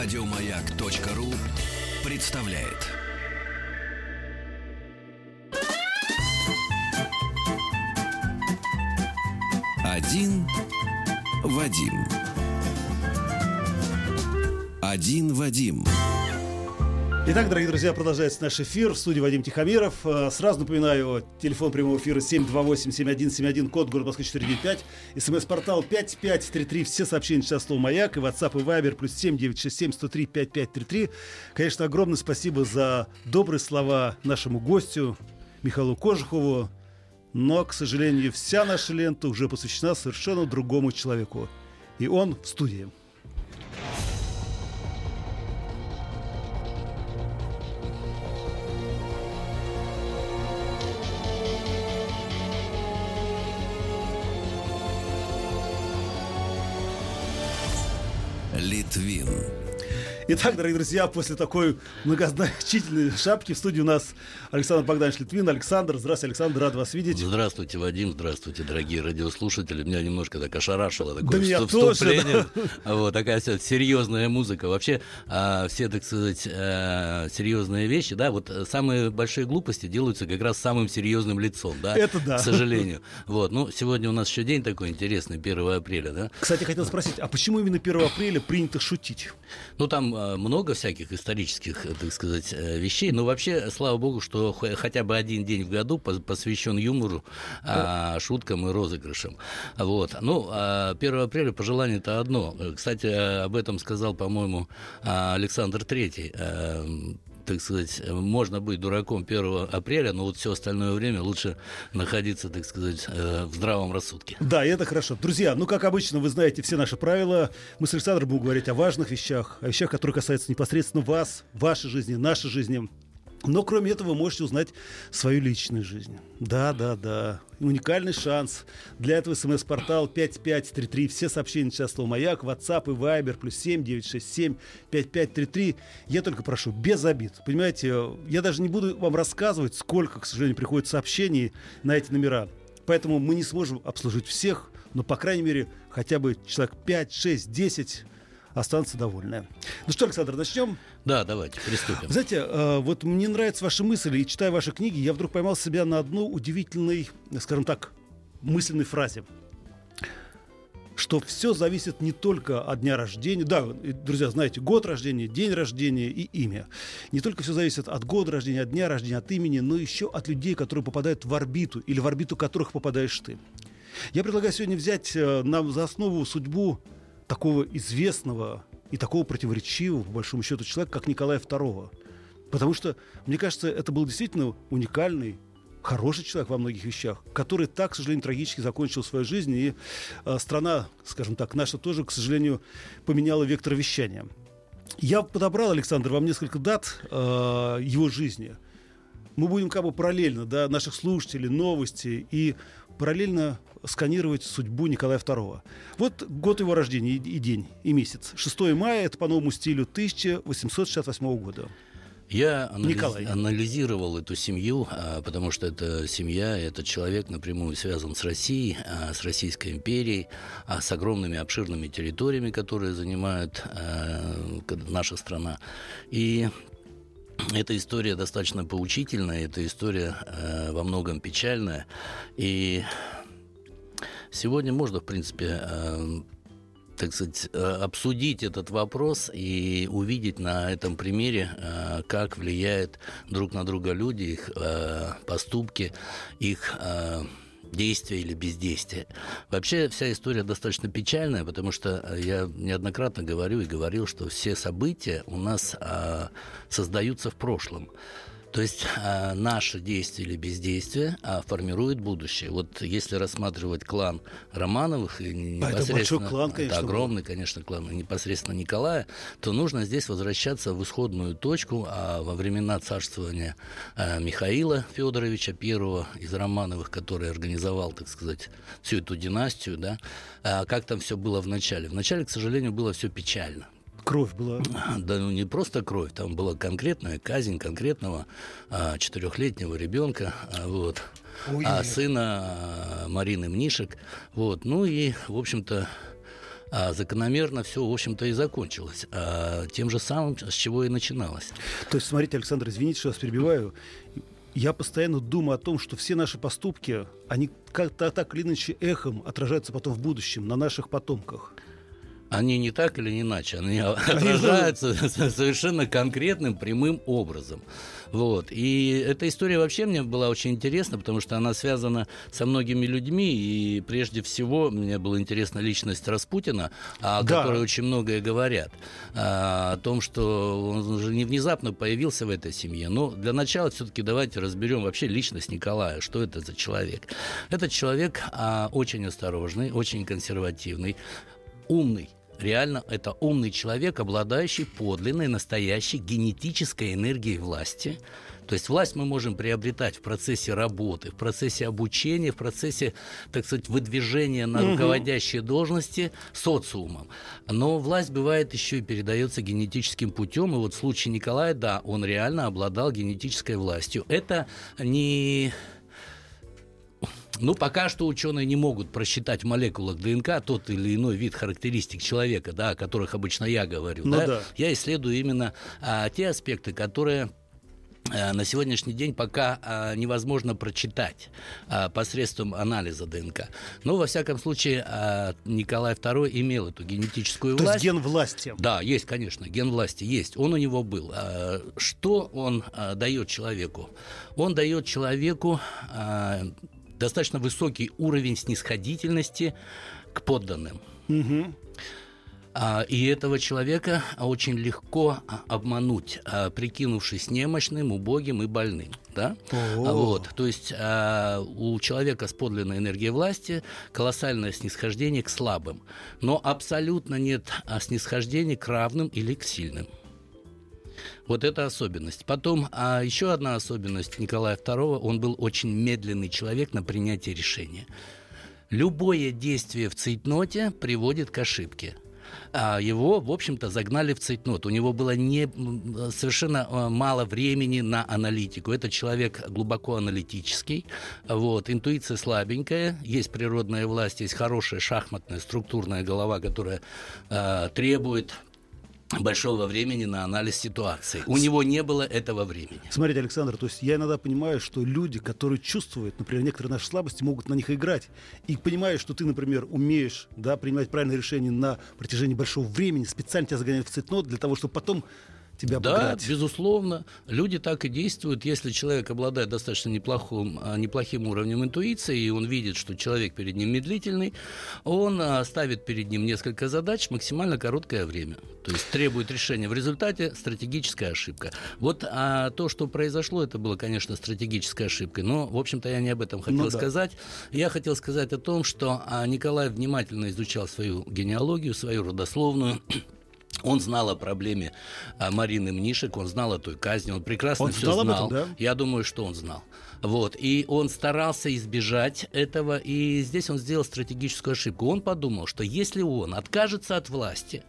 Радиомаяк.ру представляет. Один Вадим. Один Вадим. Итак, дорогие друзья, продолжается наш эфир. В студии Вадим Тихомиров. Э, Сразу напоминаю, телефон прямого эфира 728-7171, код город Москвы 495. СМС-портал 5533. Все сообщения сейчас слово «Маяк» и WhatsApp и Viber плюс 7967 103 5533. Конечно, огромное спасибо за добрые слова нашему гостю Михаилу Кожухову. Но, к сожалению, вся наша лента уже посвящена совершенно другому человеку. И он в студии. Литвин. Итак, дорогие друзья, после такой многозначительной шапки в студии у нас Александр Богданович Литвин. Александр, здравствуйте, Александр, рад вас видеть. Здравствуйте, Вадим, здравствуйте, дорогие радиослушатели. Меня немножко так ошарашило такое Да меня вступ- тоже, вступление. Вот такая серьезная музыка. Вообще а, все, так сказать, а, серьезные вещи, да, вот э, самые большие глупости делаются как раз самым серьезным лицом, да, Это да. к сожалению. Вот, ну, сегодня у нас еще день такой интересный, 1 апреля, да. Кстати, хотел спросить, а почему именно 1 апреля принято шутить? Ну, там много всяких исторических, э, так сказать, э, вещей, но вообще, слава богу, что хо- хотя бы один день в году пос- посвящен юмору, а, шуткам и розыгрышам. Вот. Ну, а 1 апреля пожелание это одно. Кстати, э, об этом сказал, по-моему, а, Александр Третий. Так сказать, можно быть дураком 1 апреля, но вот все остальное время лучше находиться, так сказать, э, в здравом рассудке. Да, и это хорошо. Друзья, ну, как обычно, вы знаете все наши правила. Мы с Александром будем говорить о важных вещах, о вещах, которые касаются непосредственно вас, вашей жизни, нашей жизни. Но кроме этого вы можете узнать свою личную жизнь. Да, да, да. Уникальный шанс. Для этого смс-портал 5533. Все сообщения сейчас слово «Маяк», WhatsApp и Viber, плюс 7 967 5533. Я только прошу, без обид. Понимаете, я даже не буду вам рассказывать, сколько, к сожалению, приходит сообщений на эти номера. Поэтому мы не сможем обслужить всех, но, по крайней мере, хотя бы человек 5, 6, 10 останутся довольны. Ну что, Александр, начнем? Да, давайте, приступим. Знаете, э, вот мне нравятся ваши мысли, и читая ваши книги, я вдруг поймал себя на одной удивительной, скажем так, мысленной фразе что все зависит не только от дня рождения. Да, друзья, знаете, год рождения, день рождения и имя. Не только все зависит от года рождения, от дня рождения, от имени, но еще от людей, которые попадают в орбиту или в орбиту которых попадаешь ты. Я предлагаю сегодня взять э, нам за основу судьбу такого известного и такого противоречивого, по большому счету, человека, как Николая II. Потому что, мне кажется, это был действительно уникальный, хороший человек во многих вещах, который так, к сожалению, трагически закончил свою жизнь. И э, страна, скажем так, наша тоже, к сожалению, поменяла вектор вещания. Я подобрал, Александр, вам несколько дат э, его жизни. Мы будем как бы параллельно, да, наших слушателей, новости и параллельно сканировать судьбу Николая II. Вот год его рождения и, день, и месяц. 6 мая, это по новому стилю 1868 года. Я анализ- Николай. анализировал эту семью, а, потому что это семья, этот человек напрямую связан с Россией, а, с Российской империей, а, с огромными обширными территориями, которые занимает наша страна. И эта история достаточно поучительная, эта история э, во многом печальная. И сегодня можно, в принципе, э, так сказать, э, обсудить этот вопрос и увидеть на этом примере, э, как влияют друг на друга люди, их э, поступки, их действия или бездействия. Вообще вся история достаточно печальная, потому что я неоднократно говорю и говорил, что все события у нас создаются в прошлом. То есть а, наши действия или бездействие а, формирует будущее. Вот если рассматривать клан Романовых и А это большой непосредственно клан, конечно, это огромный, конечно, клан и непосредственно Николая, то нужно здесь возвращаться в исходную точку а, во времена царствования а, Михаила Федоровича I из Романовых, который организовал, так сказать, всю эту династию, да. А как там все было в начале? В начале, к сожалению, было все печально. Кровь была. Да ну не просто кровь, там была конкретная казнь конкретного а, четырехлетнего ребенка, а, вот, Ой. а, сына а, Марины Мнишек, вот, ну и, в общем-то, а закономерно все, в общем-то, и закончилось. А тем же самым, с чего и начиналось. То есть, смотрите, Александр, извините, что вас перебиваю. Я постоянно думаю о том, что все наши поступки, они как-то так или иначе эхом отражаются потом в будущем на наших потомках они не так или иначе, они отражаются совершенно конкретным, прямым образом. Вот. И эта история вообще мне была очень интересна, потому что она связана со многими людьми, и прежде всего мне была интересна личность Распутина, о да. которой очень многое говорят, а, о том, что он уже не внезапно появился в этой семье. Но для начала все-таки давайте разберем вообще личность Николая, что это за человек. Этот человек а, очень осторожный, очень консервативный, умный, реально это умный человек, обладающий подлинной, настоящей генетической энергией власти. То есть власть мы можем приобретать в процессе работы, в процессе обучения, в процессе, так сказать, выдвижения на руководящие должности социумом. Но власть бывает еще и передается генетическим путем. И вот в случае Николая, да, он реально обладал генетической властью. Это не ну, пока что ученые не могут просчитать в молекулах ДНК тот или иной вид характеристик человека, да, о которых обычно я говорю. Ну, да? Да. Я исследую именно а, те аспекты, которые а, на сегодняшний день пока а, невозможно прочитать а, посредством анализа ДНК. Но, во всяком случае, а, Николай II имел эту генетическую То власть. есть ген власти. Да, есть, конечно, ген власти есть. Он у него был. А, что он а, дает человеку? Он дает человеку достаточно высокий уровень снисходительности к подданным. Угу. И этого человека очень легко обмануть, а, прикинувшись немощным, убогим и больным. Да? Вот, то есть а, у человека с подлинной энергией власти колоссальное снисхождение к слабым, но абсолютно нет снисхождения к равным или к сильным. Вот это особенность. Потом, а еще одна особенность Николая II, он был очень медленный человек на принятие решения. Любое действие в цейтноте приводит к ошибке а его, в общем-то, загнали в цейтнот. У него было не, совершенно а, мало времени на аналитику. Это человек глубоко аналитический, вот, интуиция слабенькая, есть природная власть, есть хорошая шахматная структурная голова, которая э, требует большого времени на анализ ситуации. У него не было этого времени. Смотрите, Александр, то есть я иногда понимаю, что люди, которые чувствуют, например, некоторые наши слабости, могут на них играть. И понимая, что ты, например, умеешь да, принимать правильные решения на протяжении большого времени, специально тебя загоняют в цветнот для того, чтобы потом тебя Да, безусловно. Люди так и действуют. Если человек обладает достаточно неплохим, а, неплохим уровнем интуиции, и он видит, что человек перед ним медлительный, он а, ставит перед ним несколько задач в максимально короткое время. То есть требует решения. В результате стратегическая ошибка. Вот а то, что произошло, это было, конечно, стратегической ошибкой. Но, в общем-то, я не об этом хотел ну, да. сказать. Я хотел сказать о том, что а, Николай внимательно изучал свою генеалогию, свою родословную, он знал о проблеме а, Марины Мнишек, он знал о той казни, он прекрасно он все знал. Этом, да? Я думаю, что он знал. Вот. И он старался избежать этого, и здесь он сделал стратегическую ошибку. Он подумал, что если он откажется от власти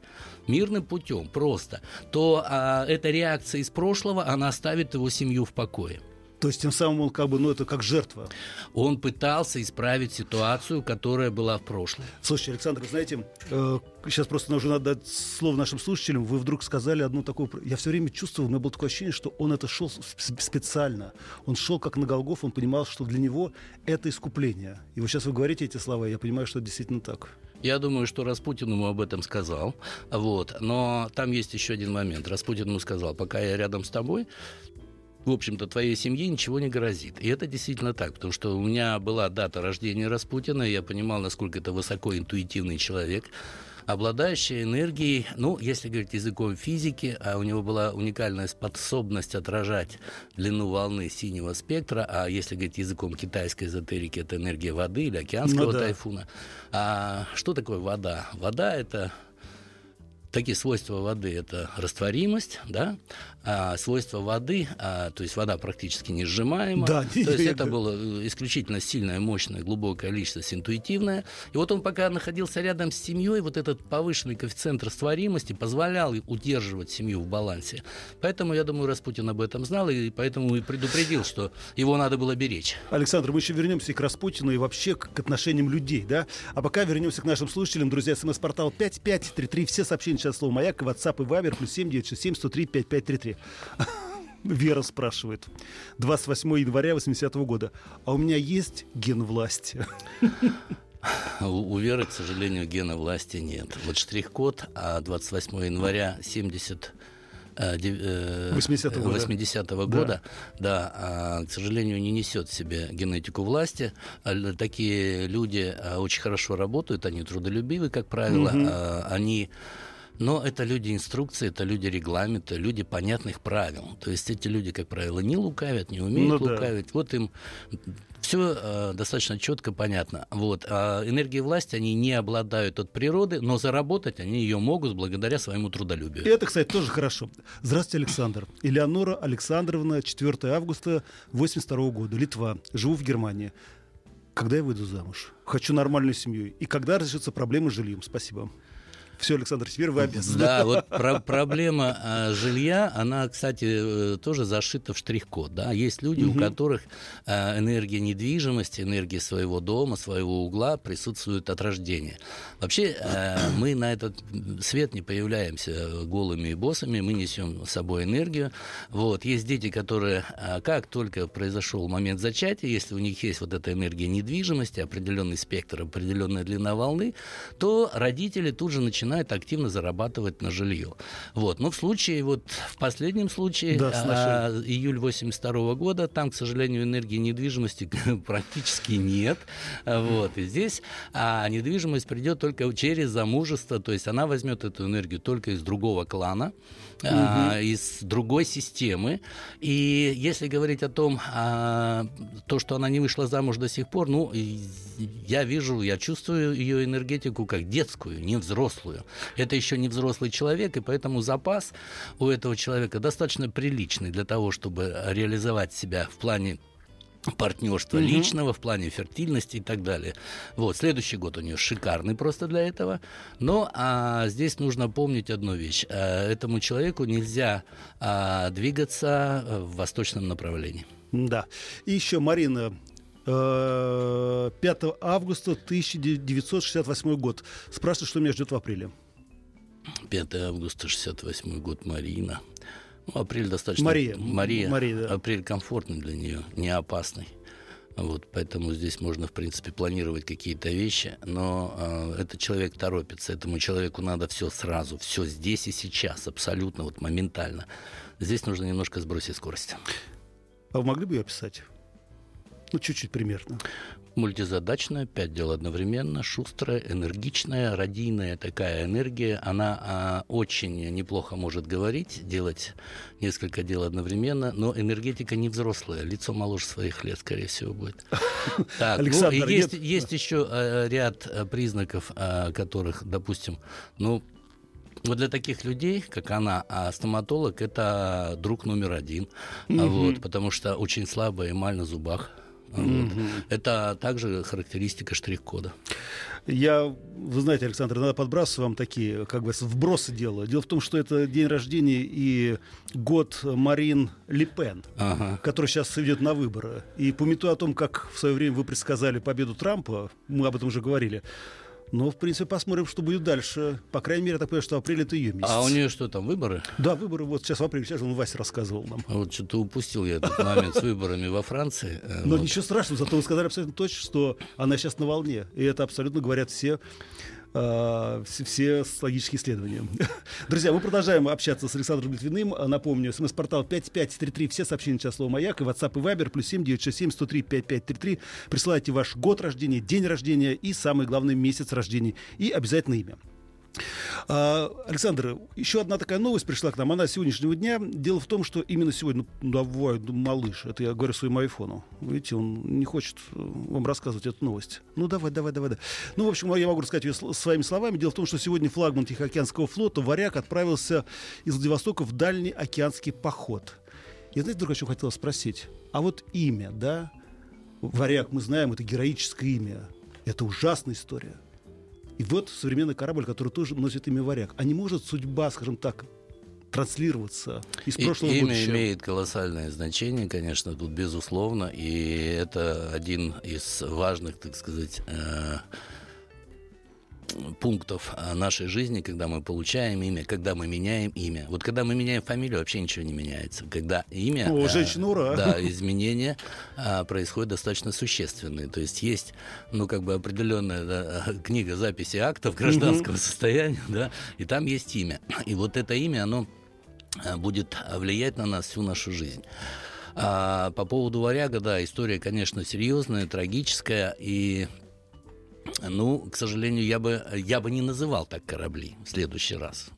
мирным путем, просто, то а, эта реакция из прошлого, она оставит его семью в покое. То есть тем самым он как бы, ну это как жертва. Он пытался исправить ситуацию, которая была в прошлом. Слушайте, Александр, знаете, э, сейчас просто нужно дать слово нашим слушателям. Вы вдруг сказали одну такую... Я все время чувствовал, у меня было такое ощущение, что он это шел специально. Он шел как на Голгоф, он понимал, что для него это искупление. И вот сейчас вы говорите эти слова, и я понимаю, что это действительно так. Я думаю, что Распутин ему об этом сказал. Вот. Но там есть еще один момент. Распутин ему сказал, пока я рядом с тобой, в общем-то, твоей семье ничего не грозит. И это действительно так, потому что у меня была дата рождения Распутина, и я понимал, насколько это высокоинтуитивный человек, обладающий энергией, ну, если говорить языком физики, а у него была уникальная способность отражать длину волны синего спектра, а если говорить языком китайской эзотерики, это энергия воды или океанского ну, да. тайфуна. А что такое вода? Вода — это такие свойства воды это растворимость, да, а свойства воды, а, то есть вода практически не сжимаема, Да, то есть это было исключительно сильное, мощное, глубокое личность, интуитивное. И вот он пока находился рядом с семьей, вот этот повышенный коэффициент растворимости позволял удерживать семью в балансе. Поэтому, я думаю, Распутин об этом знал, и поэтому и предупредил, что его надо было беречь. Александр, мы еще вернемся и к Распутину, и вообще к, к отношениям людей, да? А пока вернемся к нашим слушателям. Друзья, смс-портал 5533, все сообщения сейчас слово «Маяк», WhatsApp и Viber, плюс 7967 103 5533. Вера спрашивает. 28 января 80 года. А у меня есть ген власти? У, Веры, к сожалению, гена власти нет. Вот штрих-код, а 28 января 70 э, дев- э, 80-го года. 80-го года, да, а, к сожалению, не несет в себе генетику власти. А Такие люди а, очень хорошо работают, они трудолюбивы, как правило, а, они но это люди инструкции, это люди регламента, люди понятных правил. То есть эти люди, как правило, не лукавят, не умеют Ну да. лукавить. Вот им все достаточно четко понятно. Вот. А энергии власти они не обладают от природы, но заработать они ее могут благодаря своему трудолюбию. И это, кстати, тоже хорошо. Здравствуйте, Александр. Элеонора Александровна, 4 августа 82 года, Литва. Живу в Германии. Когда я выйду замуж? Хочу нормальную семью. И когда разрешится проблема с жильем? Спасибо. Все, Александр, теперь вы обязаны. Да, вот про- проблема а, жилья, она, кстати, э, тоже зашита в штрих-код. Да? Есть люди, у которых а, энергия недвижимости, энергия своего дома, своего угла присутствует от рождения. Вообще, э, мы на этот свет не появляемся голыми и боссами, мы несем с собой энергию. Вот. Есть дети, которые, а, как только произошел момент зачатия, если у них есть вот эта энергия недвижимости, определенный спектр, определенная длина волны, то родители тут же начинают активно зарабатывать на жилье. Вот. Но в случае, вот в последнем случае, Да, а, июль 82 года, там, к сожалению, энергии недвижимости практически нет. Вот. И здесь а, недвижимость придет только через замужество, то есть она возьмет эту энергию только из другого клана, а, из другой системы. И если говорить о том, а, то, что она не вышла замуж до сих пор, ну, я вижу, я чувствую ее энергетику как детскую, не взрослую. Это еще не взрослый человек, и поэтому запас у этого человека достаточно приличный для того, чтобы реализовать себя в плане партнерства личного, в плане фертильности и так далее. Вот, следующий год у нее шикарный просто для этого. Но а, здесь нужно помнить одну вещь. А, этому человеку нельзя а, двигаться э, в восточном направлении. Да. И еще, Марина, э, 5 августа 1968 год. Спрашивает, что меня ждет в апреле. 5 августа 68 год Марина. Ну, апрель достаточно... Мария. Мария. Мария, да. Апрель комфортный для нее, не опасный. Вот, поэтому здесь можно, в принципе, планировать какие-то вещи, но э, этот человек торопится, этому человеку надо все сразу, все здесь и сейчас, абсолютно, вот моментально. Здесь нужно немножко сбросить скорость. А вы могли бы ее описать? Ну, чуть-чуть примерно. Мультизадачная, пять дел одновременно, шустрая, энергичная, радийная такая энергия. Она а, очень неплохо может говорить, делать несколько дел одновременно, но энергетика не взрослая, лицо моложе своих лет, скорее всего, будет. Так, ну, Александр, и есть, нет- есть еще э, ряд э, признаков, э, которых, допустим, ну, вот для таких людей, как она, а стоматолог это друг номер один, А вот, потому что очень слабая эмаль на зубах. Вот. Это также характеристика штрих-кода. Я, вы знаете, Александр, надо подбрасывать вам такие, как бы, вбросы дела. Дело в том, что это день рождения и год Марин Ле Пен, Ага. который сейчас идет на выборы. И пометуя о том, как в свое время вы предсказали победу Трампа, мы об этом уже говорили, но, в принципе, посмотрим, что будет дальше. По крайней мере, я так понимаю, что апрель это ее месяц. А у нее что там, выборы? Да, выборы вот сейчас в апреле. Сейчас он Вася рассказывал нам. А Вот что-то упустил я этот момент с выборами во Франции. Э, Но ничего страшного, зато вы сказали абсолютно точно, что она сейчас на волне. И это абсолютно говорят все, э, все, логические исследования. Друзья, мы продолжаем общаться с Александром Литвиным. А, Напомню, смс-портал 5533, все сообщения сейчас слово «Маяк» и WhatsApp и Viber, плюс 7 967 103 5533. Присылайте ваш год рождения, день рождения и, самый главный, месяц рождения. И обязательно имя. А, Александр, еще одна такая новость пришла к нам, она сегодняшнего дня. Дело в том, что именно сегодня, ну давай, малыш, это я говорю своему айфону. Видите, он не хочет э, вам рассказывать эту новость. Ну давай, давай, давай. давай. Ну, в общем, я могу рассказать ее своими словами. Дело в том, что сегодня флагман Тихоокеанского флота «Варяг» отправился из Владивостока в дальний океанский поход. Я, знаете, вдруг о чем хотел спросить? А вот имя, да? «Варяг», мы знаем, это героическое имя. Это ужасная история. И вот современный корабль, который тоже носит имя «Варяг». А не может судьба, скажем так, транслироваться из прошлого и, будущего? Имя имеет колоссальное значение, конечно, тут безусловно. И это один из важных, так сказать, э, пунктов а, нашей жизни, когда мы получаем имя, когда мы меняем имя. Вот когда мы меняем фамилию, вообще ничего не меняется. Когда имя... О, женщина, ура! Да, изменения а, происходят достаточно существенные. То есть есть, ну, как бы определенная да, книга записи актов гражданского mm-hmm. состояния, да, и там есть имя. И вот это имя, оно а, будет влиять на нас всю нашу жизнь. А по поводу варяга, да, история, конечно, серьезная, трагическая, и ну, к сожалению, я бы, я бы не называл так корабли в следующий раз.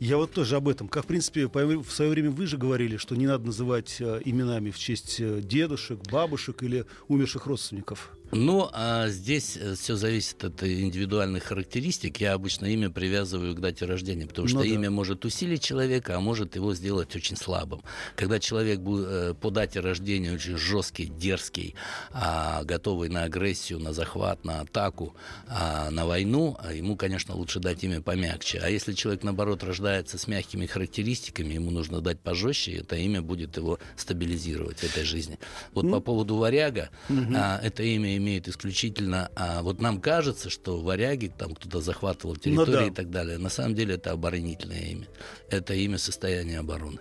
Я вот тоже об этом. Как, в принципе, в свое время вы же говорили, что не надо называть э, именами в честь э, дедушек, бабушек или умерших родственников. Ну, а здесь э, все зависит от индивидуальных характеристик. Я обычно имя привязываю к дате рождения, потому что ну, да. имя может усилить человека, а может его сделать очень слабым. Когда человек э, по дате рождения очень жесткий, дерзкий, а, готовый на агрессию, на захват, на атаку, а, на войну, а ему, конечно, лучше дать имя помягче. А если человек, наоборот, рождается с мягкими характеристиками, ему нужно дать пожестче, это имя будет его стабилизировать в этой жизни. Вот mm. по поводу варяга, а, это имя имеет исключительно... А вот нам кажется, что варяги, там кто-то захватывал ну территории ну, да. и так далее. На самом деле это оборонительное имя. Это имя состояния обороны.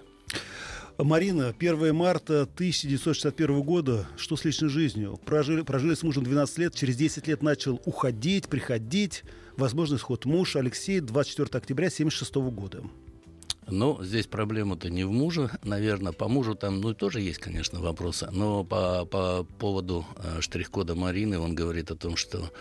Марина, 1 марта 1961 года, что с личной жизнью? Прожили, прожили с мужем 12 лет, через 10 лет начал уходить, приходить. Возможный исход муж Алексей 24 октября 1976 года. Ну, здесь проблема-то не в муже, наверное. По мужу там, ну, тоже есть, конечно, вопросы. Но по, по поводу э, штрих-кода Марины, он говорит о том, что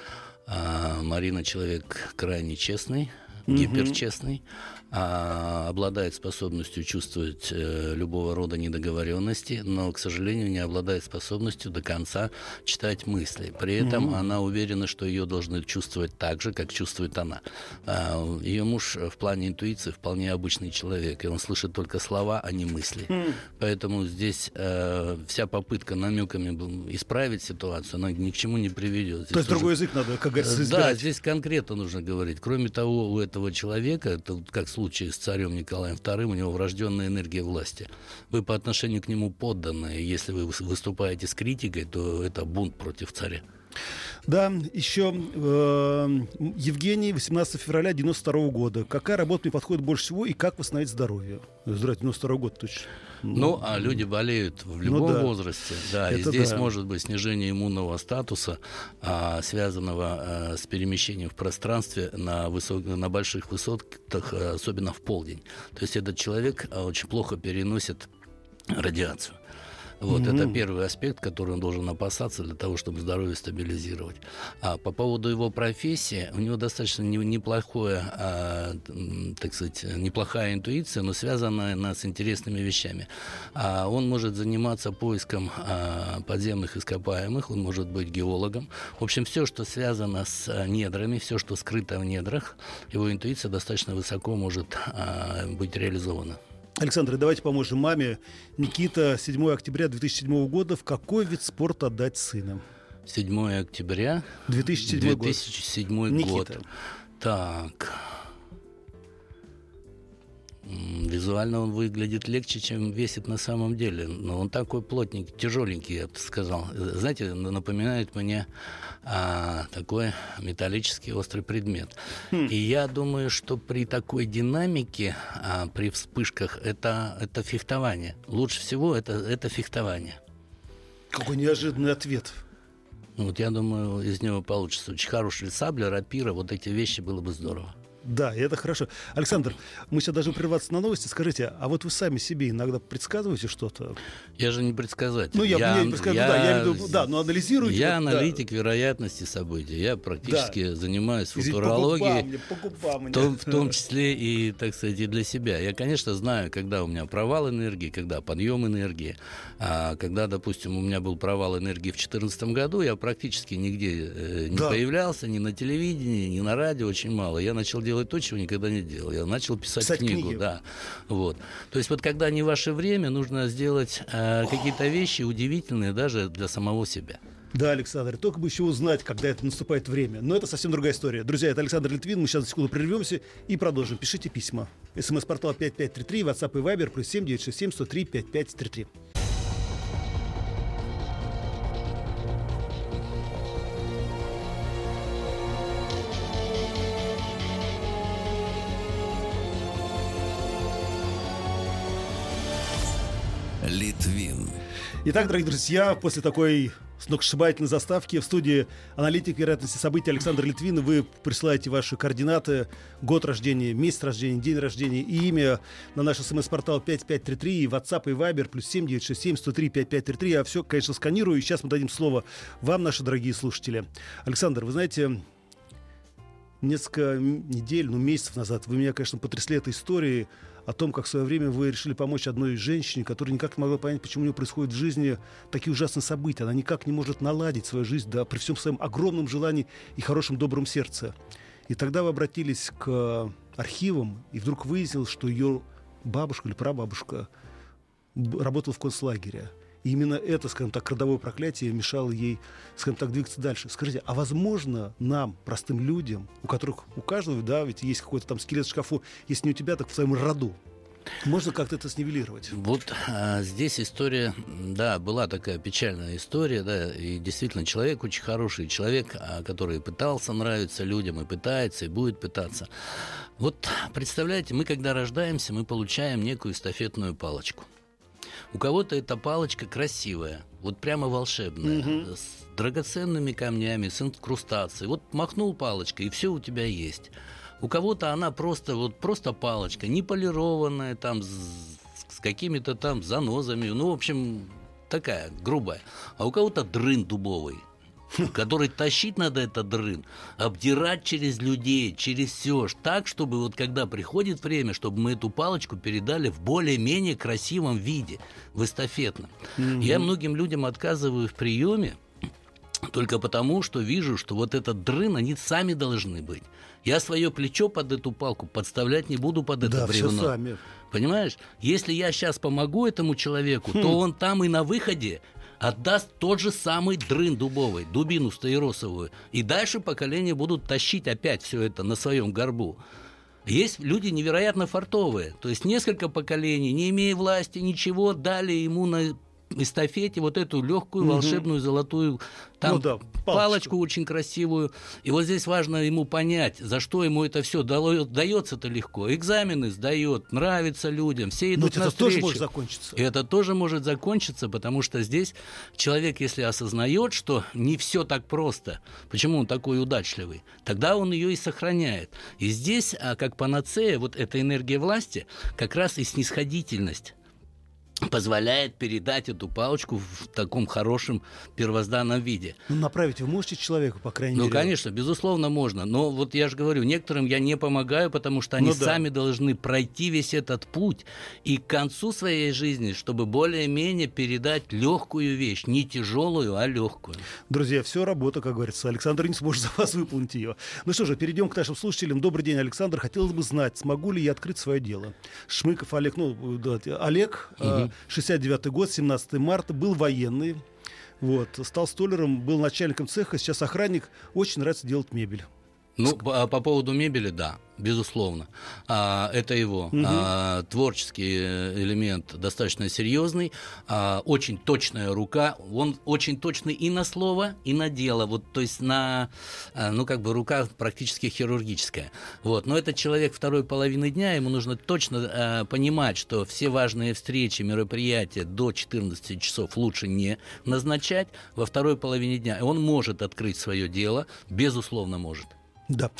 э, Марина человек крайне честный, гиперчестный, а, обладает способностью чувствовать э, любого рода недоговоренности, но, к сожалению, не обладает способностью до конца читать мысли. При этом mm-hmm. она уверена, что ее должны чувствовать так же, как чувствует она. А, ее муж в плане интуиции вполне обычный человек, и он слышит только слова, а не мысли. Mm-hmm. Поэтому здесь э, вся попытка намеками исправить ситуацию, она ни к чему не приведет. Здесь То есть другой язык надо, как говорится, избирать. Да, здесь конкретно нужно говорить. Кроме того, у этого человека, это как случае с царем Николаем II, у него врожденная энергия власти. Вы по отношению к нему подданные. Если вы выступаете с критикой, то это бунт против царя. Да, еще э, Евгений, 18 февраля 92 года. Какая работа мне подходит больше всего и как восстановить здоровье? Здравствуйте, 92 год точно. Ну, а люди болеют в ну любом ну, да. возрасте. Да, Это и здесь да. может быть снижение иммунного статуса, а, связанного а, с перемещением в пространстве на, высок... на больших высотах, особенно в полдень. То есть этот человек а, очень плохо переносит радиацию. Вот mm-hmm. это первый аспект, который он должен опасаться для того, чтобы здоровье стабилизировать. А по поводу его профессии, у него достаточно неплохое, а, так сказать, неплохая интуиция, но связанная она с интересными вещами. А он может заниматься поиском а, подземных ископаемых, он может быть геологом. В общем, все, что связано с недрами, все, что скрыто в недрах, его интуиция достаточно высоко может а, быть реализована. Александр, давайте поможем маме. Никита, 7 октября 2007 года. В какой вид спорта отдать сына? 7 октября 2007, 2007 год. Никита. Так. Визуально он выглядит легче, чем весит на самом деле. Но он такой плотненький, тяжеленький, я бы сказал. Знаете, напоминает мне а, такой металлический острый предмет. Хм. И я думаю, что при такой динамике, а, при вспышках, это, это фехтование. Лучше всего это, это фехтование. Какой неожиданный ответ. Ну, вот я думаю, из него получится очень хороший сабля, рапира, вот эти вещи было бы здорово. Да, это хорошо. Александр, мы сейчас должны прерваться на новости. Скажите, а вот вы сами себе иногда предсказываете что-то? Я же не предсказатель. Ну, я, я не предсказываю, я, да, я имею в виду, да, но анализируйте. Я вот, аналитик да. вероятности событий. Я практически Да. занимаюсь Извините, по футурологией. губам по губам. В том, в том числе и, так сказать, и для себя. Я, конечно, знаю, когда у меня провал энергии, когда подъем энергии. А когда, допустим, у меня был провал энергии в 2014 году, я практически нигде э, не Да. появлялся, ни на телевидении, ни на радио, очень мало. Я начал делать то, чего никогда не делал. Я начал писать, Писать книгу, книги. да. Вот. То есть вот когда не ваше время, нужно сделать э, какие-то вещи удивительные даже для самого себя. Да, Александр, только бы еще узнать, когда это наступает время. Но это совсем другая история. Друзья, это Александр Литвин. Мы сейчас на секунду прервемся и продолжим. Пишите письма. СМС-портал 5533, WhatsApp и Viber, плюс 7967 103 5533. Литвин. Итак, дорогие друзья, после такой сногсшибательной заставки в студии аналитик вероятности событий Александр Литвин. Вы присылаете ваши координаты, год рождения, месяц рождения, день рождения и имя на наш смс-портал 5533 и WhatsApp и Viber плюс 7967 103 5533. Я все, конечно, сканирую. И сейчас мы дадим слово вам, наши дорогие слушатели. Александр, вы знаете, несколько недель, ну месяцев назад вы меня, конечно, потрясли этой историей о том, как в свое время вы решили помочь одной женщине, которая никак не могла понять, почему у нее происходят в жизни такие ужасные события. Она никак не может наладить свою жизнь, да, при всем своем огромном желании и хорошем добром сердце. И тогда вы обратились к архивам, и вдруг выяснилось, что ее бабушка или прабабушка работала в концлагере. И именно это, скажем так, родовое проклятие мешало ей, скажем так, двигаться дальше. Скажите, а возможно нам, простым людям, у которых у каждого, да, ведь есть какой-то там скелет в шкафу, если не у тебя, так в своем роду, можно как-то это снивелировать? Вот а, здесь история, да, была такая печальная история, да, и действительно человек очень хороший, человек, а, который пытался нравиться людям и пытается, и будет пытаться. Вот представляете, мы когда рождаемся, мы получаем некую эстафетную палочку. У кого-то эта палочка красивая, вот прямо волшебная, с драгоценными камнями, с инкрустацией. Вот махнул палочкой, и все у тебя есть. У кого-то она просто, вот просто палочка, не полированная, там, с, с какими-то там занозами, ну, в общем, такая, грубая. А у кого-то дрын дубовый, который тащить надо этот дрын, обдирать через людей, через все, так, чтобы вот когда приходит время, чтобы мы эту палочку передали в более-менее красивом виде, в эстафетном. Я многим людям отказываю в приеме, только потому, что вижу, что вот этот дрын, они сами должны быть. Я свое плечо под эту палку подставлять не буду под это да, все бревно. сами. Понимаешь? Если я сейчас помогу этому человеку, то он там и на выходе отдаст тот же самый дрын дубовый, дубину стаиросовую. И дальше поколения будут тащить опять все это на своем горбу. Есть люди невероятно фартовые. То есть несколько поколений, не имея власти, ничего, дали ему на эстафете вот эту легкую волшебную золотую там Ну да, палочку. палочку очень красивую. И вот здесь важно ему понять, за что ему это все дается-то легко. Экзамены сдает, нравится людям, все Но идут это навстречу. тоже может закончиться. И это тоже может закончиться, потому что здесь человек, если осознает, что не все так просто, почему он такой удачливый, тогда он ее и сохраняет. И здесь, а, как панацея, вот эта энергия власти, как раз и снисходительность позволяет передать эту палочку в таком хорошем первозданном виде. Ну, направить вы можете человеку, по крайней Ну, мере? конечно, безусловно, можно. Но вот я же говорю, некоторым я не помогаю, потому что они Ну да. сами должны пройти весь этот путь и к концу своей жизни, чтобы более-менее передать легкую вещь, не тяжелую, а легкую. Друзья, все работа, как говорится. Александр не сможет за вас выполнить ее. Ну что же, перейдем к нашим слушателям. Добрый день, Александр. Хотелось бы знать, смогу ли я открыть свое дело. Шмыков Олег, ну, да, Олег, э, 69-й год, 17 марта, был военный. Вот, стал столером, был начальником цеха, сейчас охранник. Очень нравится делать мебель. Ну, по, по поводу мебели, да, безусловно. А, это его а, творческий э, элемент достаточно серьезный, а, очень точная рука. Он очень точный и на слово, и на дело. Вот, то есть на, а, ну, как бы рука практически хирургическая. Вот. Но этот человек второй половины дня, ему нужно точно а, понимать, что все важные встречи, мероприятия до 14 часов лучше не назначать во второй половине дня. И он может открыть свое дело, безусловно, может. Да.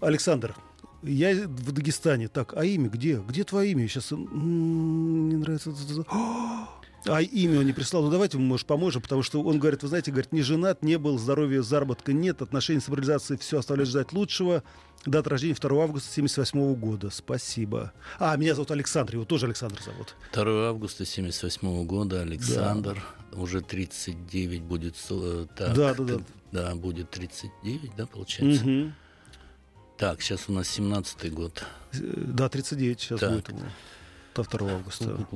Александр, Я в Дагестане. Так, а имя где? Где твое имя? Сейчас не нравится. А имя он не прислал. Ну давайте мы, может, поможем, потому что он говорит, вы знаете, говорит, не женат, не был, здоровья, заработка нет, отношения с мобилизацией все оставляет ждать лучшего. Дата рождения 2 августа 78 года. Спасибо. А, меня зовут Александр, его тоже Александр зовут. 2 августа 78 года, Александр, да. уже 39 будет. Э, так, да, да, да. Да, будет 39, да, получается? Угу. Так, сейчас у нас 17-й год. Э, да, 39 сейчас так. будет. До 2 августа.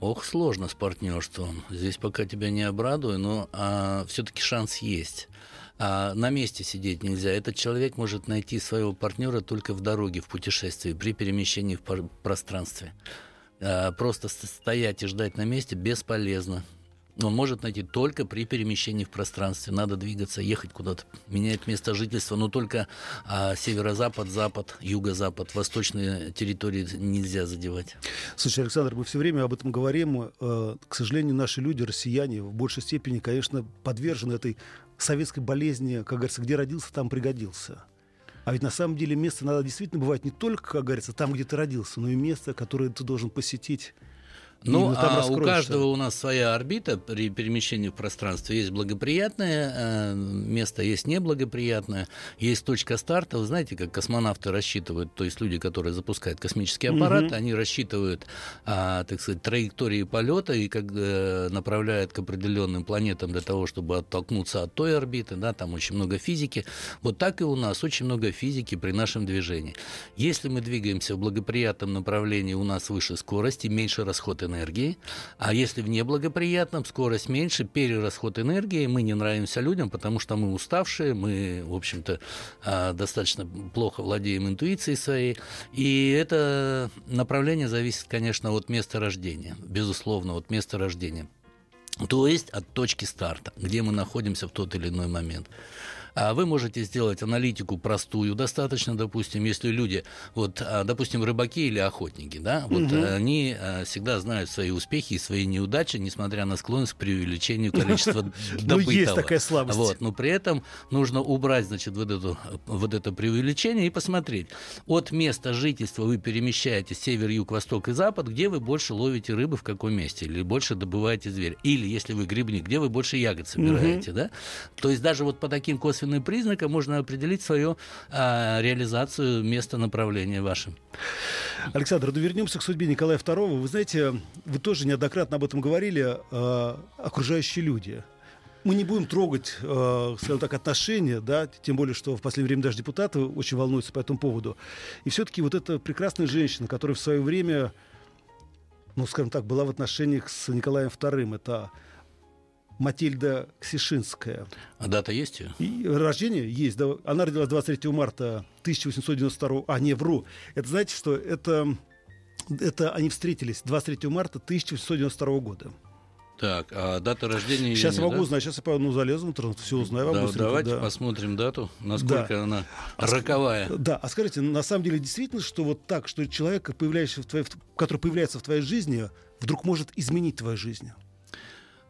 Ох, сложно с партнерством. Здесь пока тебя не обрадую, но а, все-таки шанс есть. А, на месте сидеть нельзя. Этот человек может найти своего партнера только в дороге, в путешествии, при перемещении в пространстве. А, просто стоять и ждать на месте бесполезно он может найти только при перемещении в пространстве. Надо двигаться, ехать куда-то, менять место жительства, но только а, северо-запад, запад, юго-запад, восточные территории нельзя задевать. Слушай, Александр, мы все время об этом говорим. Э, к сожалению, наши люди, россияне, в большей степени, конечно, подвержены этой советской болезни, как говорится, где родился, там пригодился. А ведь на самом деле место надо действительно бывать не только, как говорится, там, где ты родился, но и место, которое ты должен посетить ну, а у каждого у нас своя орбита при перемещении в пространстве. Есть благоприятное э, место, есть неблагоприятное, есть точка старта. Вы знаете, как космонавты рассчитывают, то есть люди, которые запускают космический аппарат, угу. они рассчитывают, а, так сказать, траектории полета и как э, направляют к определенным планетам для того, чтобы оттолкнуться от той орбиты. Да, там очень много физики. Вот так и у нас очень много физики при нашем движении. Если мы двигаемся в благоприятном направлении, у нас выше скорость и меньше расход энергии. А если в неблагоприятном, скорость меньше, перерасход энергии, мы не нравимся людям, потому что мы уставшие, мы, в общем-то, а, достаточно плохо владеем интуицией своей. И это направление зависит, конечно, от места рождения, безусловно, от места рождения. То есть от точки старта, где мы находимся в тот или иной момент. А вы можете сделать аналитику простую, достаточно, допустим, если люди, вот, а, допустим, рыбаки или охотники, да, вот угу. они а, всегда знают свои успехи и свои неудачи, несмотря на склонность к преувеличению количества добытого. Ну, есть такая слабость. Вот, но при этом нужно убрать, значит, вот, эту, вот это преувеличение и посмотреть. От места жительства вы перемещаетесь север, юг, восток и запад, где вы больше ловите рыбы в каком месте, или больше добываете зверь. Или, если вы грибник, где вы больше ягод собираете, да? То есть даже вот по таким косвенным косвенным признакам можно определить свою а, реализацию места направления вашим. Александр, ну вернемся к судьбе Николая II. Вы знаете, вы тоже неоднократно об этом говорили, э, окружающие люди. Мы не будем трогать, э, скажем так, отношения, да, тем более, что в последнее время даже депутаты очень волнуются по этому поводу. И все-таки вот эта прекрасная женщина, которая в свое время, ну, скажем так, была в отношениях с Николаем II, это Матильда Ксишинская. А дата есть? И рождение есть. Да, она родилась 23 марта 1892. А, не, вру. Это знаете, что это, это они встретились 23 марта 1892 года. Так, а дата рождения Сейчас не, могу да? узнать, сейчас я ну, залезу в интернет, все узнаю. Да, давайте да. посмотрим дату, насколько да. она а роковая. Да, а скажите, на самом деле действительно, что вот так, что человек, появляющийся в твоей, который появляется в твоей жизни, вдруг может изменить твою жизнь?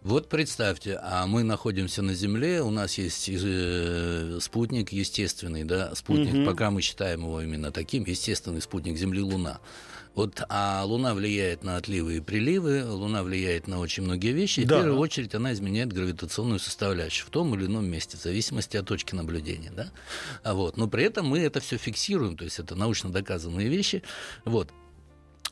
Вот представьте, а мы находимся на Земле, у нас есть э, спутник естественный, да, спутник, угу. пока мы считаем его именно таким, естественный спутник Земли Луна. Вот, а Луна влияет на отливы и приливы, Луна влияет на очень многие вещи. И да. в первую очередь она изменяет гравитационную составляющую в том или ином месте, в зависимости от точки наблюдения. Да? А вот, но при этом мы это все фиксируем, то есть это научно доказанные вещи. Вот.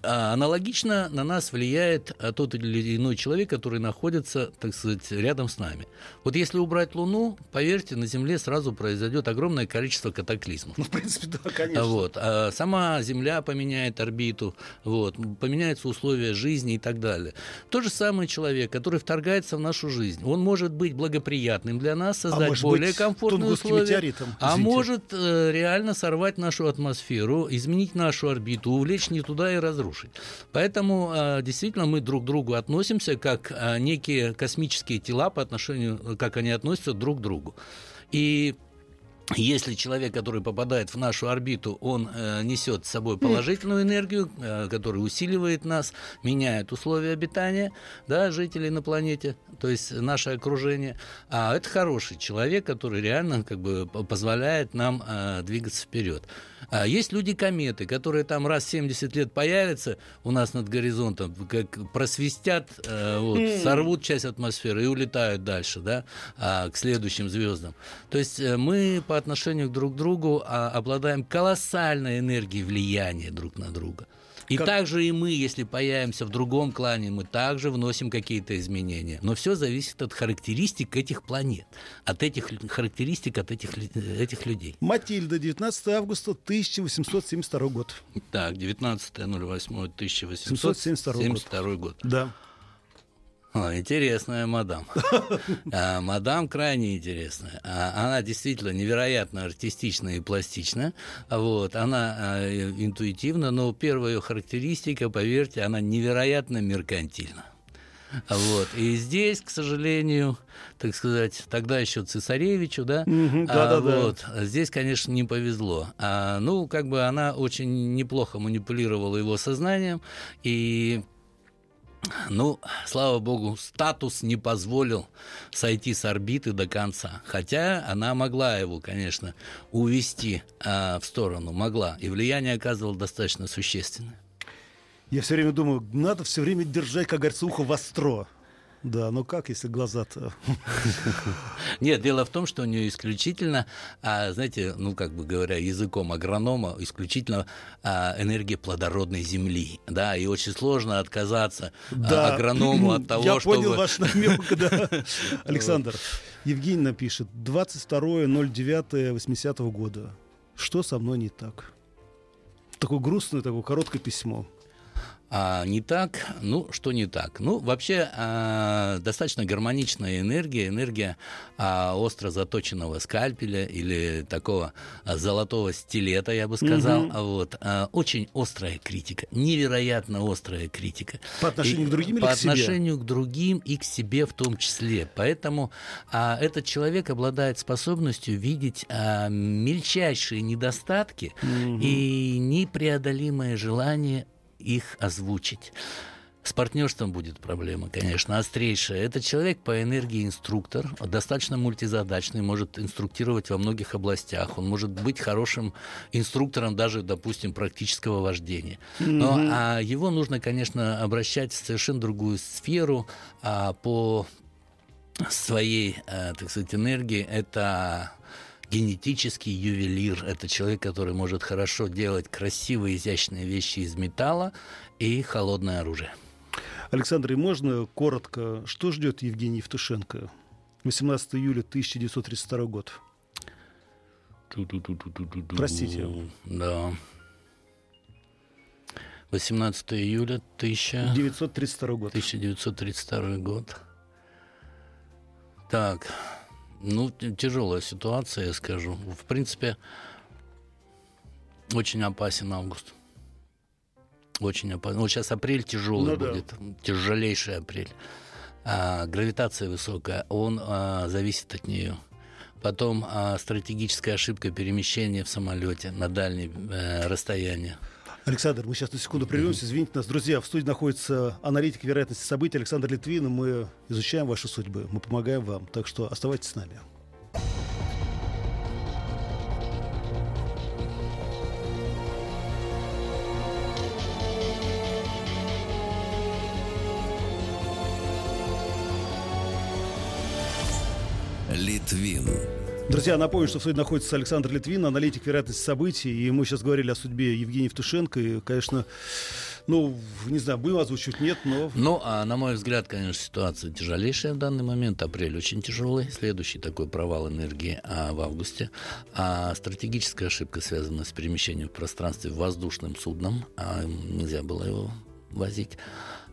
А аналогично на нас влияет а, тот или иной человек, который находится, так сказать, рядом с нами. Вот если убрать Луну, поверьте, на Земле сразу произойдет огромное количество катаклизмов. Ну, в принципе, да, конечно. Вот. А сама Земля поменяет орбиту, вот, поменяются условия жизни и так далее. То же самое человек, который вторгается в нашу жизнь, он может быть благоприятным для нас, а создать а более комфортные условия, метеоритом, а может э, реально сорвать нашу атмосферу, изменить нашу орбиту, увлечь не туда и разрушить разрушить. Поэтому а, действительно мы друг к другу относимся как а, некие космические тела по отношению, как они относятся друг к другу. И если человек, который попадает в нашу орбиту, он э, несет с собой положительную энергию, э, которая усиливает нас, меняет условия обитания да, жителей на планете, то есть наше окружение. А это хороший человек, который реально как бы, позволяет нам э, двигаться вперед. А есть люди-кометы, которые там раз в 70 лет появятся у нас над горизонтом, как просвистят, э, вот, сорвут часть атмосферы и улетают дальше, да, а, к следующим звездам. То есть э, мы по отношению друг к другу а, обладаем колоссальной энергией влияния друг на друга. И как... также и мы, если появимся в другом клане, мы также вносим какие-то изменения. Но все зависит от характеристик этих планет, от этих характеристик, от этих, этих людей. Матильда, 19 августа 1872 год. Так, 19.08.1872 год. Да. О, интересная мадам. А, мадам крайне интересная. А, она действительно невероятно артистична и пластична. Вот. Она а, интуитивна, но первая ее характеристика, поверьте, она невероятно меркантильна. Вот. И здесь, к сожалению, так сказать, тогда еще цесаревичу, да, mm-hmm, да, да, вот, да. здесь, конечно, не повезло. А, ну, как бы она очень неплохо манипулировала его сознанием, и ну, слава богу, статус не позволил сойти с орбиты до конца. Хотя она могла его, конечно, увести э, в сторону, могла. И влияние оказывало достаточно существенное. Я все время думаю, надо все время держать, как говорится, ухо востро. Да, ну как, если глаза-то... Нет, дело в том, что у нее исключительно, а, знаете, ну, как бы говоря, языком агронома, исключительно а, энергия плодородной земли, да, и очень сложно отказаться а, да. агроному от того, Я чтобы... понял ваш намек, да. Александр, Евгений напишет, 22.09.80 года. Что со мной не так? Такое грустное, такое короткое письмо. А не так, ну, что не так? Ну, вообще, а, достаточно гармоничная энергия, энергия а, остро заточенного скальпеля или такого а, золотого стилета, я бы сказал. Угу. Вот, а, очень острая критика, невероятно острая критика. По отношению и, к другим или По к себе? отношению к другим и к себе в том числе. Поэтому а, этот человек обладает способностью видеть а, мельчайшие недостатки угу. и непреодолимое желание их озвучить. С партнерством будет проблема, конечно, острейшая. Это человек по энергии инструктор, достаточно мультизадачный, может инструктировать во многих областях. Он может быть хорошим инструктором даже, допустим, практического вождения. Но mm-hmm. а, его нужно, конечно, обращать в совершенно другую сферу а, по своей, а, так сказать, энергии. Это генетический ювелир. Это человек, который может хорошо делать красивые, изящные вещи из металла и холодное оружие. Александр, и можно коротко, что ждет Евгений Евтушенко? 18 июля 1932 год. Простите. Да. 18 июля 1932 год. 1932 год. Так, ну, тяжелая ситуация, я скажу. В принципе, очень опасен август. Очень опасен. Вот сейчас апрель тяжелый ну, будет. Да. Тяжелейший апрель. А, гравитация высокая, он а, зависит от нее. Потом а, стратегическая ошибка перемещения в самолете на дальние а, расстояния. Александр, мы сейчас на секунду прервемся. Извините нас, друзья. В студии находится аналитик вероятности событий Александр Литвин. Мы изучаем ваши судьбы. Мы помогаем вам. Так что оставайтесь с нами. Литвин. Друзья, напомню, что в студии находится Александр Литвин, аналитик вероятности событий. И мы сейчас говорили о судьбе Евгения Евтушенко. И, конечно, ну, не знаю, будем озвучивать, нет, но... Ну, а на мой взгляд, конечно, ситуация тяжелейшая в данный момент. Апрель очень тяжелый. Следующий такой провал энергии а, в августе. А стратегическая ошибка связана с перемещением в пространстве воздушным судном. А, нельзя было его возить.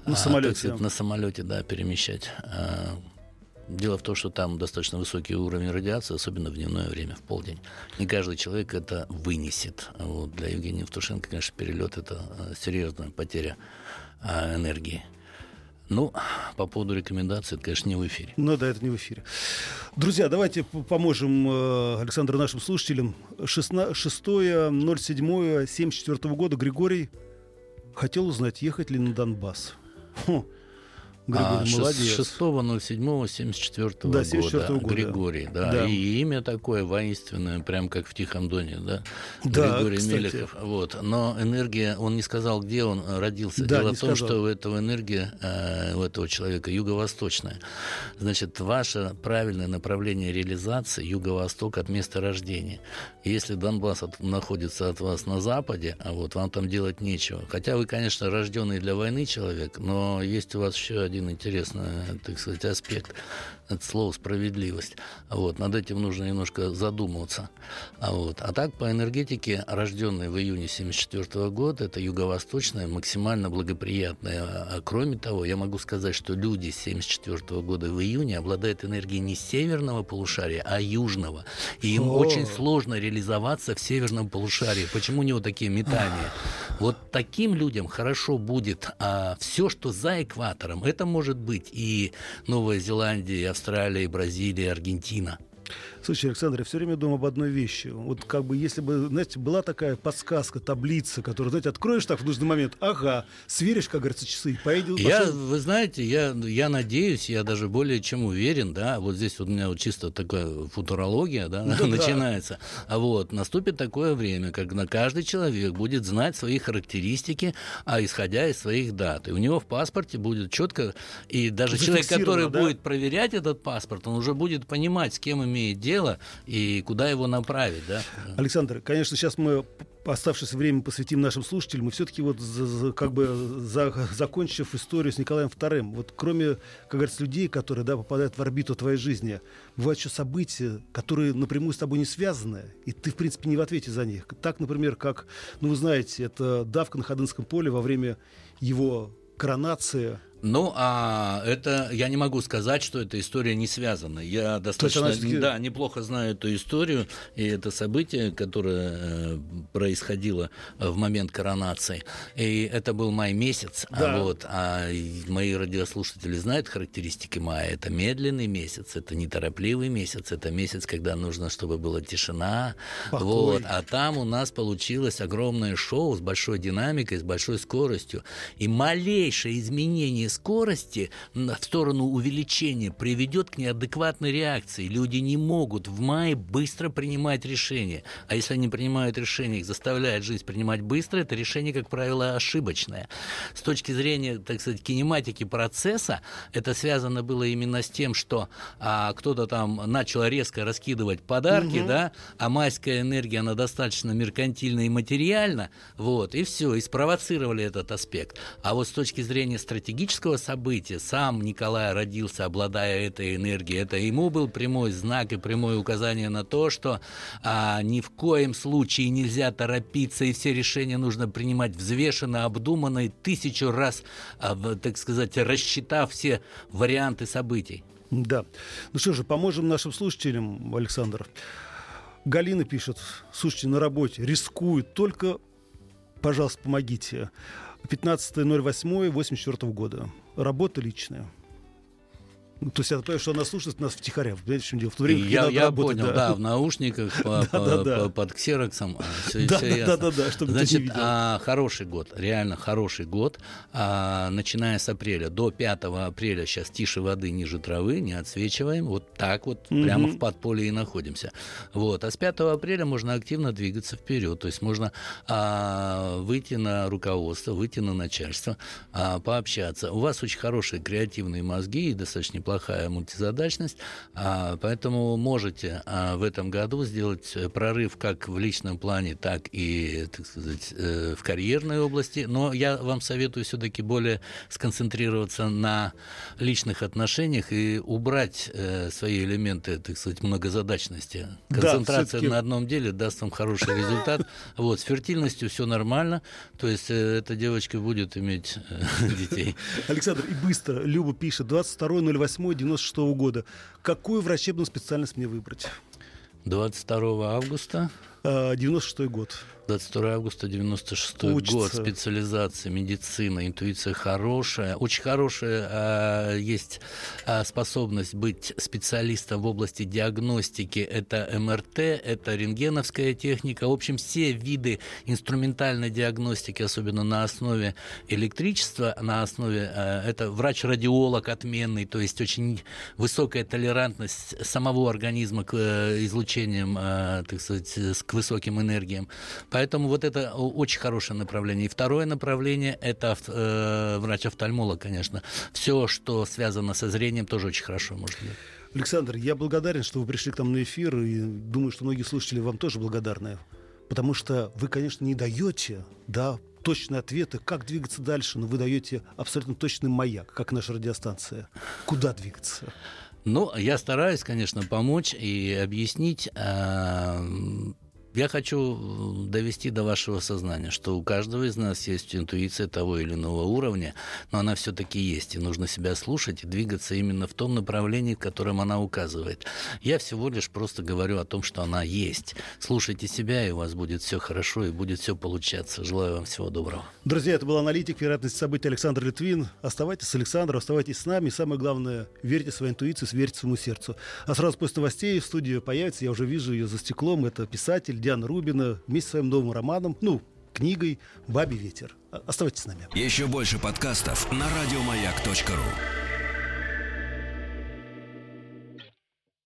На а, самолете. Сказать, на самолете, да, перемещать. А, Дело в том, что там достаточно высокий уровень радиации, особенно в дневное время, в полдень. Не каждый человек это вынесет. Вот для Евгения Евтушенко, конечно, перелет – это э, серьезная потеря а, энергии. Ну, по поводу рекомендаций, это, конечно, не в эфире. Ну да, это не в эфире. Друзья, давайте поможем э, Александру нашим слушателям. 6.07.74 года Григорий хотел узнать, ехать ли на Донбасс. Фу. Григорий, а, молодец. 6.07.74 да, 74 года. года. Григорий, да. да. И имя такое воинственное, прям как в Тихом Доне, да? да Григорий кстати. Мелехов. Вот. Но энергия, он не сказал, где он родился. Да, Дело в том, сказал. что у этого энергия, э, у этого человека юго-восточная. Значит, ваше правильное направление реализации юго-восток от места рождения. Если Донбасс от, находится от вас на западе, а вот вам там делать нечего. Хотя вы, конечно, рожденный для войны человек, но есть у вас еще один интересный, так сказать, аспект. Это слово справедливость. Вот, над этим нужно немножко задумываться. А, вот. а так, по энергетике, рожденные в июне 1974 года, это юго-восточная, максимально благоприятная. А кроме того, я могу сказать, что люди с 1974 года в июне обладают энергией не северного полушария, а южного. И им О. очень сложно реализоваться в северном полушарии. Почему у него такие метания? Вот таким людям хорошо будет а, все, что за экватором. Это может быть и Новая Зеландия, и Австралия, и Бразилия, Аргентина – Слушай, Александр, я все время думаю об одной вещи. Вот как бы, если бы, знаете, была такая подсказка, таблица, которую, знаете, откроешь так в нужный момент, ага, сверишь, как говорится, часы, поедешь. Я, вы знаете, я, я надеюсь, я даже более чем уверен, да, вот здесь вот у меня вот чисто такая футурология, да, да начинается. А вот наступит такое время, когда каждый человек будет знать свои характеристики, а исходя из своих дат. И у него в паспорте будет четко, и даже человек, который да? будет проверять этот паспорт, он уже будет понимать, с кем имеет дело дело и куда его направить, да? Александр, конечно, сейчас мы оставшееся время посвятим нашим слушателям, и все-таки вот за, за, как бы за, закончив историю с Николаем II, вот кроме, как говорится, людей, которые да, попадают в орбиту твоей жизни, бывают еще события, которые напрямую с тобой не связаны, и ты, в принципе, не в ответе за них. Так, например, как, ну, вы знаете, это давка на Ходынском поле во время его коронации ну, а это я не могу сказать, что эта история не связана. Я достаточно она... да, неплохо знаю эту историю и это событие, которое э, происходило в момент коронации. И это был май месяц. А да. А, вот, а мои радиослушатели знают характеристики мая. Это медленный месяц, это неторопливый месяц, это месяц, когда нужно, чтобы была тишина. Вот, а там у нас получилось огромное шоу с большой динамикой, с большой скоростью. И малейшее изменение скорости в сторону увеличения приведет к неадекватной реакции. Люди не могут в мае быстро принимать решения. А если они принимают решения, их заставляет жизнь принимать быстро, это решение, как правило, ошибочное. С точки зрения, так сказать, кинематики процесса, это связано было именно с тем, что а, кто-то там начал резко раскидывать подарки, угу. да, а майская энергия, она достаточно меркантильна и материальна, вот, и все, и спровоцировали этот аспект. А вот с точки зрения стратегического исторического события сам Николай родился, обладая этой энергией. Это ему был прямой знак и прямое указание на то, что а, ни в коем случае нельзя торопиться, и все решения нужно принимать взвешенно, обдуманно и тысячу раз, а, так сказать, рассчитав все варианты событий. Да. Ну что же, поможем нашим слушателям, Александр. Галина пишет, слушайте, на работе рискует, только, пожалуйста, помогите. 15.08.84 года. Работа личная. То есть я понимаю, что она слушает нас втихаря. Понимаете, в чем дело? В то время, я я работать, понял, да. да, в наушниках, по, да, да, по, под ксероксом. Все, да, все да, да, да, чтобы Значит, ты а, хороший год, реально хороший год. А, начиная с апреля до 5 апреля сейчас тише воды, ниже травы, не отсвечиваем. Вот так вот, угу. прямо в подполье и находимся. Вот. А с 5 апреля можно активно двигаться вперед. То есть можно а, выйти на руководство, выйти на начальство, а, пообщаться. У вас очень хорошие креативные мозги и достаточно неплохая мультизадачность, а, поэтому можете а, в этом году сделать прорыв как в личном плане, так и, так сказать, э, в карьерной области. Но я вам советую все-таки более сконцентрироваться на личных отношениях и убрать э, свои элементы, так сказать, многозадачности. Концентрация да, на одном деле даст вам хороший результат. Вот, с фертильностью все нормально, то есть э, эта девочка будет иметь детей. Александр, и быстро, Люба пишет, 22.08 96 -го года. Какую врачебную специальность мне выбрать? 22 августа 96 год. 22 августа 96 Учится. год, специализация, медицина, интуиция хорошая. Очень хорошая а, есть а, способность быть специалистом в области диагностики. Это МРТ, это рентгеновская техника. В общем, все виды инструментальной диагностики, особенно на основе электричества, на основе... А, это врач-радиолог отменный, то есть очень высокая толерантность самого организма к э, излучениям, а, так сказать, к высоким энергиям. Поэтому вот это очень хорошее направление. И второе направление – это э, врач-офтальмолог, конечно. Все, что связано со зрением, тоже очень хорошо может быть. Александр, я благодарен, что вы пришли к нам на эфир, и думаю, что многие слушатели вам тоже благодарны. Потому что вы, конечно, не даете да, точные ответы, как двигаться дальше, но вы даете абсолютно точный маяк, как наша радиостанция. Куда двигаться? Ну, я стараюсь, конечно, помочь и объяснить. А, я хочу довести до вашего сознания, что у каждого из нас есть интуиция того или иного уровня, но она все-таки есть, и нужно себя слушать и двигаться именно в том направлении, в котором она указывает. Я всего лишь просто говорю о том, что она есть. Слушайте себя, и у вас будет все хорошо, и будет все получаться. Желаю вам всего доброго. Друзья, это был аналитик вероятности событий Александр Литвин. Оставайтесь с Александром, оставайтесь с нами. Самое главное, верьте своей интуиции, верьте своему сердцу. А сразу после новостей в студии появится, я уже вижу ее за стеклом, это писатель Диана Рубина вместе с своим новым романом, ну, книгой «Бабий ветер». Оставайтесь с нами. Еще больше подкастов на радиомаяк.ру